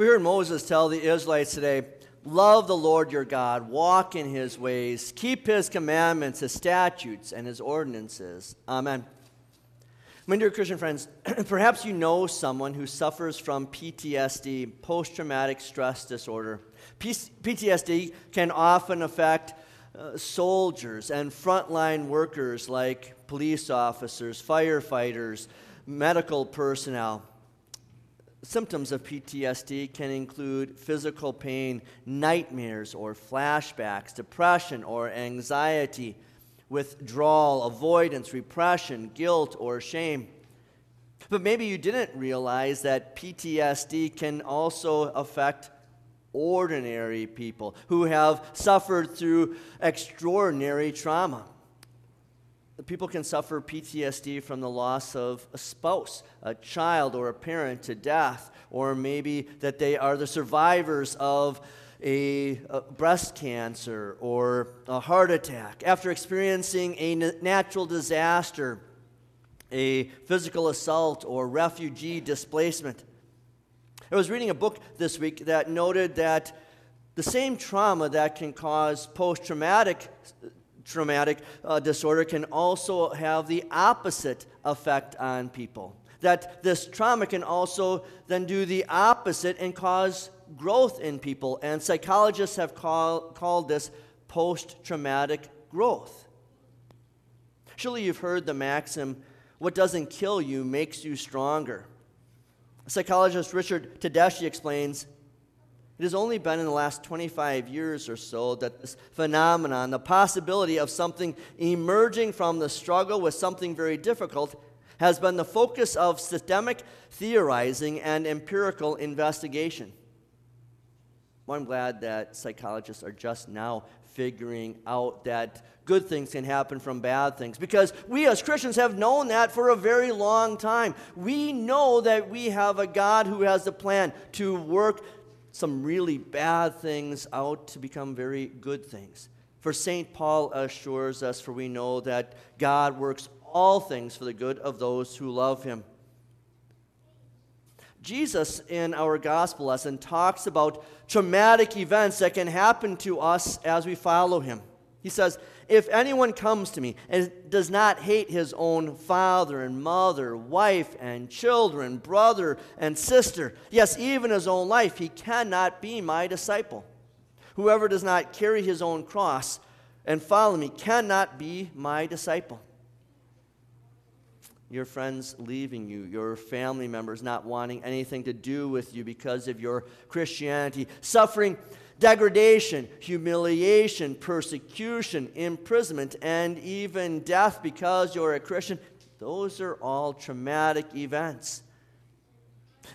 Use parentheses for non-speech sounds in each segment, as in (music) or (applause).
We heard Moses tell the Israelites today love the Lord your God, walk in his ways, keep his commandments, his statutes, and his ordinances. Amen. My dear Christian friends, (clears throat) perhaps you know someone who suffers from PTSD, post traumatic stress disorder. PTSD can often affect uh, soldiers and frontline workers like police officers, firefighters, medical personnel. Symptoms of PTSD can include physical pain, nightmares or flashbacks, depression or anxiety, withdrawal, avoidance, repression, guilt, or shame. But maybe you didn't realize that PTSD can also affect ordinary people who have suffered through extraordinary trauma. People can suffer PTSD from the loss of a spouse, a child, or a parent to death, or maybe that they are the survivors of a, a, breast cancer or a heart attack, after experiencing a natural disaster, a physical assault, or refugee displacement. I was reading a book this week that noted that the same trauma that can cause post traumatic traumatic uh, disorder can also have the opposite effect on people. That this trauma can also then do the opposite and cause growth in people. And psychologists have call, called this post traumatic growth. Surely you've heard the maxim what doesn't kill you makes you stronger. Psychologist Richard Tedeschi explains it has only been in the last 25 years or so that this phenomenon, the possibility of something emerging from the struggle with something very difficult, has been the focus of systemic theorizing and empirical investigation. Well, I'm glad that psychologists are just now figuring out that good things can happen from bad things because we as Christians have known that for a very long time. We know that we have a God who has a plan to work some really bad things out to become very good things. For St. Paul assures us, for we know that God works all things for the good of those who love him. Jesus, in our gospel lesson, talks about traumatic events that can happen to us as we follow him. He says, If anyone comes to me and does not hate his own father and mother, wife and children, brother and sister, yes, even his own life, he cannot be my disciple. Whoever does not carry his own cross and follow me cannot be my disciple your friends leaving you, your family members not wanting anything to do with you because of your Christianity, suffering degradation, humiliation, persecution, imprisonment, and even death because you're a Christian. Those are all traumatic events.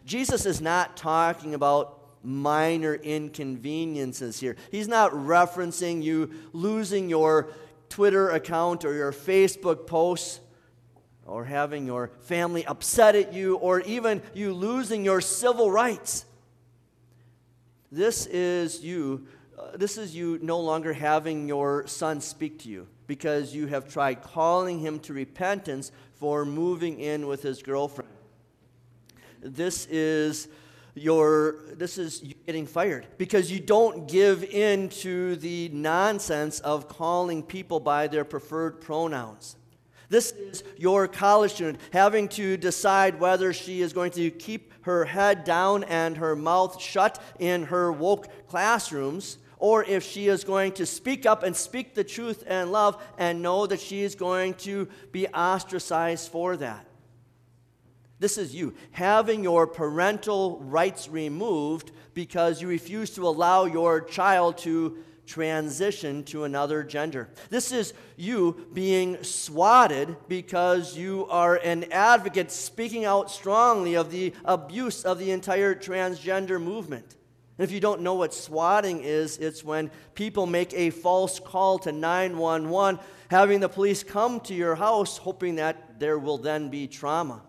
Jesus is not talking about minor inconveniences here. He's not referencing you losing your Twitter account or your Facebook posts or having your family upset at you, or even you losing your civil rights. This is you. Uh, this is you no longer having your son speak to you because you have tried calling him to repentance for moving in with his girlfriend. This is your this is you getting fired because you don't give in to the nonsense of calling people by their preferred pronouns. This is your college student having to decide whether she is going to keep her head down and her mouth shut in her woke classrooms, or if she is going to speak up and speak the truth and love and know that she is going to be ostracized for that. This is you having your parental rights removed because you refuse to allow your child to transition to another gender. This is you being swatted because you are an advocate speaking out strongly of the abuse of the entire transgender movement. And if you don't know what swatting is, it's when people make a false call to 911, having the police come to your house, hoping that there will then be trauma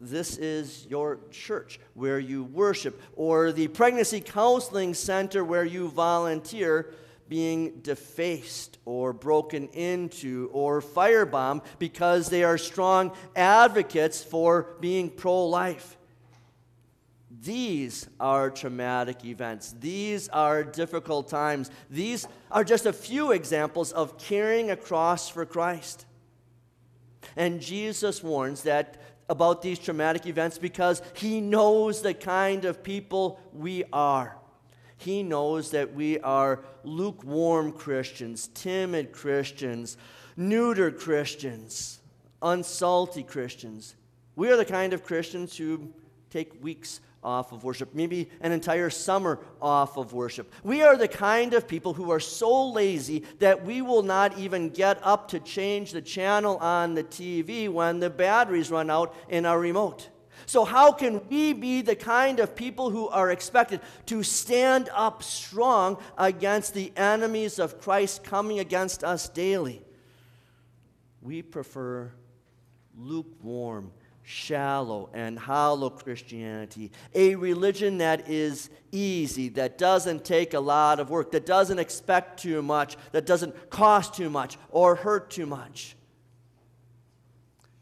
this is your church where you worship, or the pregnancy counseling center where you volunteer being defaced or broken into or firebombed because they are strong advocates for being pro life. These are traumatic events. These are difficult times. These are just a few examples of carrying a cross for Christ. And Jesus warns that about these traumatic events because he knows the kind of people we are. He knows that we are lukewarm Christians, timid Christians, neuter Christians, unsalty Christians. We are the kind of Christians who take weeks off of worship, maybe an entire summer off of worship. We are the kind of people who are so lazy that we will not even get up to change the channel on the TV when the batteries run out in our remote. So, how can we be the kind of people who are expected to stand up strong against the enemies of Christ coming against us daily? We prefer lukewarm shallow and hollow Christianity, a religion that is easy, that doesn't take a lot of work, that doesn't expect too much, that doesn't cost too much or hurt too much.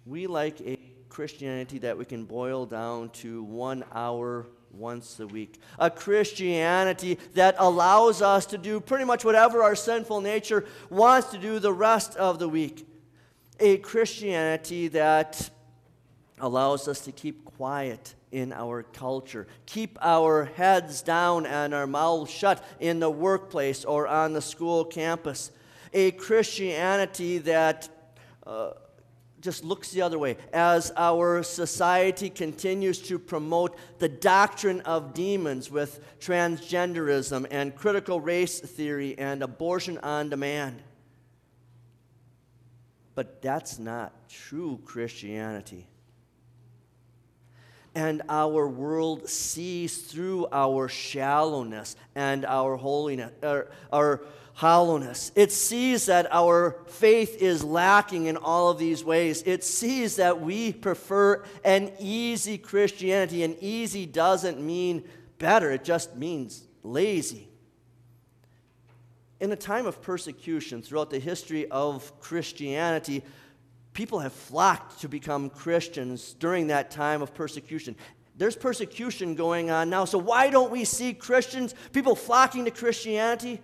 We like a Christianity that we can boil down to one hour once a week. A Christianity that allows us to do pretty much whatever our sinful nature wants to do the rest of the week. A Christianity that allows us to keep quiet in our culture, keep our heads down and our mouths shut in the workplace or on the school campus. A Christianity that uh, just looks the other way as our society continues to promote the doctrine of demons with transgenderism and critical race theory and abortion on demand. But that's not true Christianity and our world sees through our shallowness and our holiness, our, our hollowness. It sees that our faith is lacking in all of these ways. It sees that we prefer an easy Christianity, and easy doesn't mean better, it just means lazy. In a time of persecution throughout the history of Christianity, people have flocked to become Christians during that time of persecution. There's persecution going on now, so why don't we see Christians, people flocking to Christianity?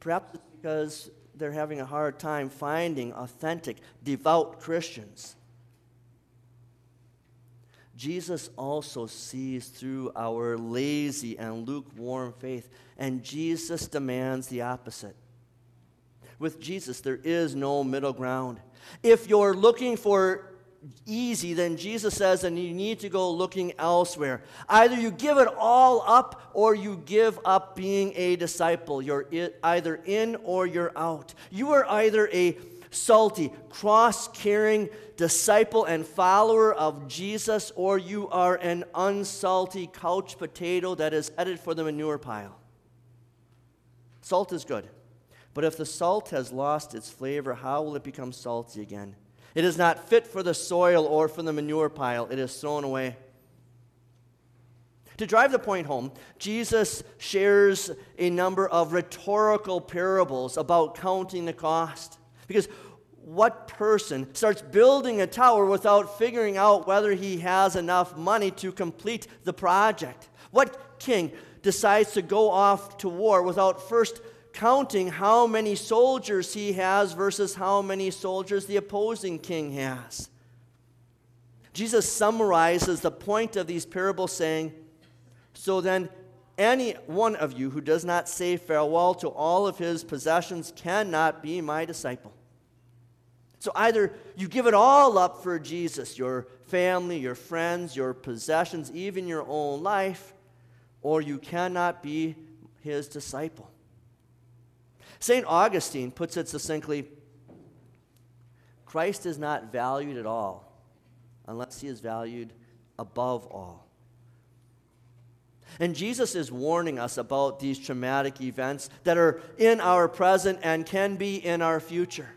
Perhaps it's because they're having a hard time finding authentic, devout Christians. Jesus also sees through our lazy and lukewarm faith, and Jesus demands the opposite. With Jesus, there is no middle ground. If you're looking for easy, then Jesus says, and you need to go looking elsewhere. Either you give it all up or you give up being a disciple. You're either in or you're out. You are either a salty, cross carrying disciple and follower of Jesus, or you are an unsalty couch potato that is headed for the manure pile. Salt is good. But if the salt has lost its flavor, how will it become salty again? It is not fit for the soil or for the manure pile, it is thrown away. To drive the point home, Jesus shares a number of rhetorical parables about counting the cost. Because what person starts building a tower without figuring out whether he has enough money to complete the project? What king decides to go off to war without first counting how many soldiers he has versus how many soldiers the opposing king has. Jesus summarizes the point of these parables saying, So then, any one of you who does not say farewell to all of his possessions cannot be my disciple. So either you give it all up for Jesus, your family, your friends, your possessions, even your own life, or you cannot be his disciple. St. Augustine puts it succinctly Christ is not valued at all unless he is valued above all. And Jesus is warning us about these traumatic events that are in our present and can be in our future.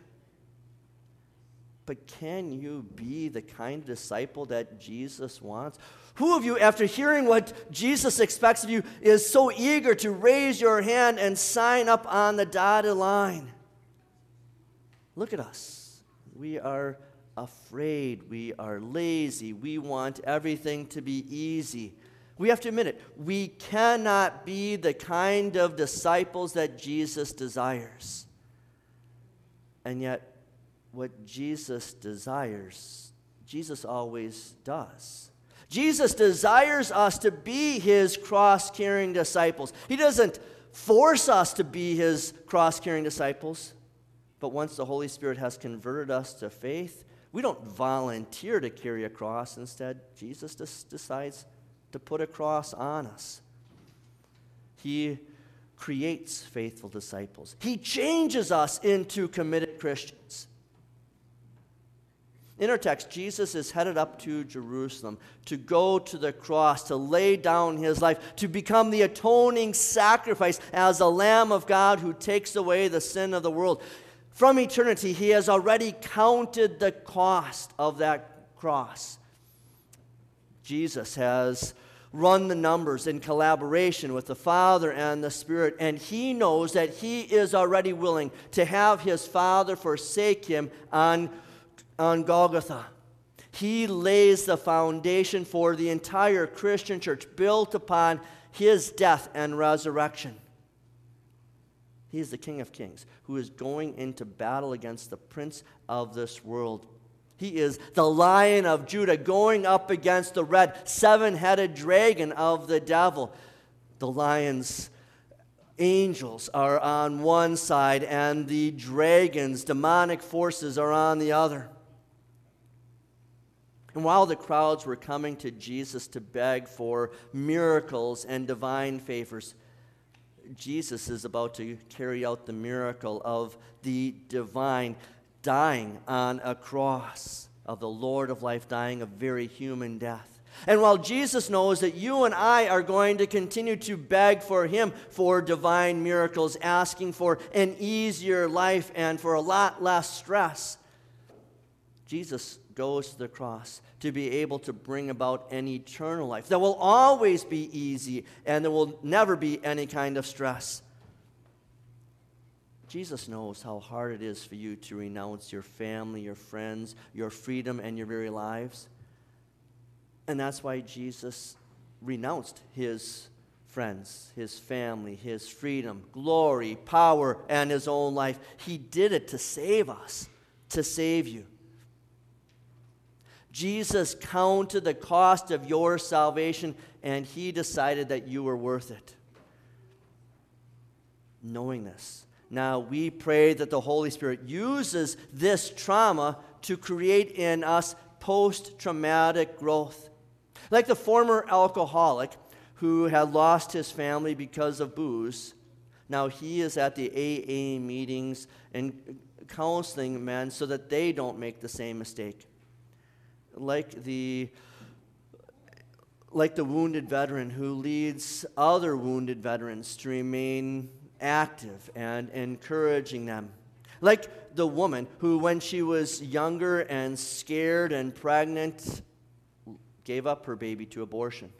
But can you be the kind of disciple that Jesus wants? Who of you, after hearing what Jesus expects of you, is so eager to raise your hand and sign up on the dotted line? Look at us. We are afraid. We are lazy. We want everything to be easy. We have to admit it. We cannot be the kind of disciples that Jesus desires. And yet, what Jesus desires, Jesus always does. Jesus desires us to be his cross carrying disciples. He doesn't force us to be his cross carrying disciples, but once the Holy Spirit has converted us to faith, we don't volunteer to carry a cross. Instead, Jesus decides to put a cross on us. He creates faithful disciples, He changes us into committed Christians. In our text, Jesus is headed up to Jerusalem to go to the cross, to lay down his life, to become the atoning sacrifice as the Lamb of God who takes away the sin of the world. From eternity, he has already counted the cost of that cross. Jesus has run the numbers in collaboration with the Father and the Spirit, and he knows that he is already willing to have his Father forsake him on on Golgotha. He lays the foundation for the entire Christian church built upon his death and resurrection. He is the King of Kings who is going into battle against the prince of this world. He is the lion of Judah going up against the red seven headed dragon of the devil. The lion's angels are on one side, and the dragon's demonic forces are on the other. And while the crowds were coming to Jesus to beg for miracles and divine favors, Jesus is about to carry out the miracle of the divine dying on a cross, of the Lord of life dying a very human death. And while Jesus knows that you and I are going to continue to beg for Him for divine miracles, asking for an easier life and for a lot less stress, Jesus goes to the cross to be able to bring about an eternal life that will always be easy and there will never be any kind of stress. Jesus knows how hard it is for you to renounce your family, your friends, your freedom, and your very lives. And that's why Jesus renounced his friends, his family, his freedom, glory, power, and his own life. He did it to save us, to save you. Jesus counted the cost of your salvation and he decided that you were worth it. Knowing this, now we pray that the Holy Spirit uses this trauma to create in us post traumatic growth. Like the former alcoholic who had lost his family because of booze, now he is at the AA meetings and counseling men so that they don't make the same mistake like the like the wounded veteran who leads other wounded veterans to remain active and encouraging them. Like the woman who, when she was younger and scared and pregnant, gave up her baby to abortion.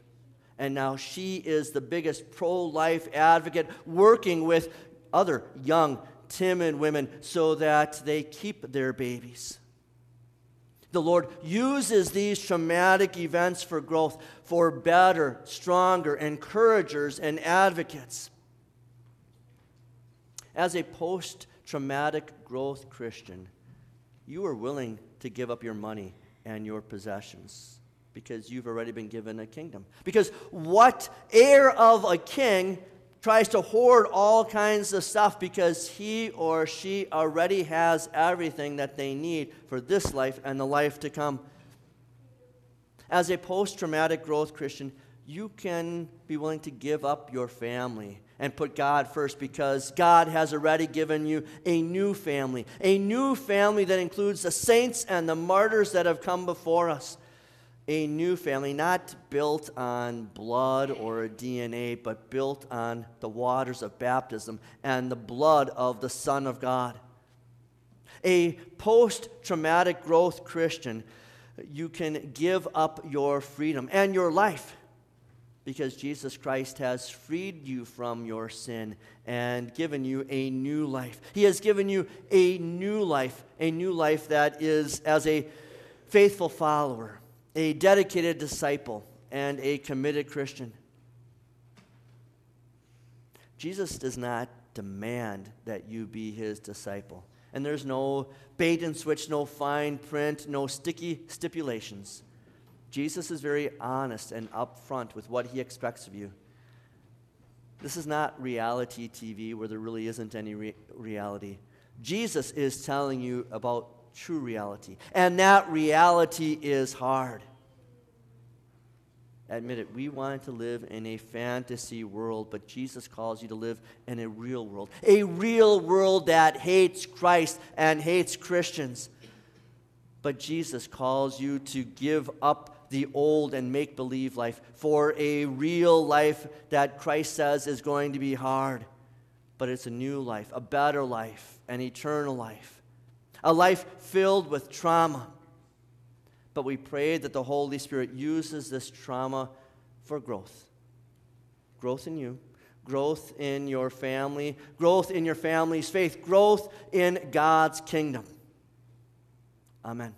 And now she is the biggest pro life advocate working with other young, timid women so that they keep their babies. The Lord uses these traumatic events for growth, for better, stronger encouragers and advocates. As a post traumatic growth Christian, you are willing to give up your money and your possessions because you've already been given a kingdom. Because what heir of a king tries to hoard all kinds of stuff because he or she already has everything that they need for this life and the life to come. As a post traumatic growth Christian, you can be willing to give up your family and put God first because God has already given you a new family, a new family that includes the saints and the martyrs that have come before us a new family, not built on blood or DNA, but built on the waters of baptism and the blood of the Son of God. A post traumatic growth Christian, you can give up your freedom and your life because Jesus Christ has freed you from your sin and given you a new life. He has given you a new life, a new life that is as a faithful follower a dedicated disciple and a committed Christian. Jesus does not demand that you be his disciple. And there's no bait and switch, no fine print, no sticky stipulations. Jesus is very honest and upfront with what he expects of you. This is not reality TV where there really isn't any re- reality. Jesus is telling you about true reality, and that reality is hard. Admit it, we wanted to live in a fantasy world, but Jesus calls you to live in a real world. A real world that hates Christ and hates Christians. But Jesus calls you to give up the old and make believe life for a real life that Christ says is going to be hard. But it's a new life, a better life, an eternal life, a life filled with trauma but we pray that the Holy Spirit uses this trauma for growth. Growth in you, growth in your family, growth in your family's faith, growth in God's kingdom. Amen.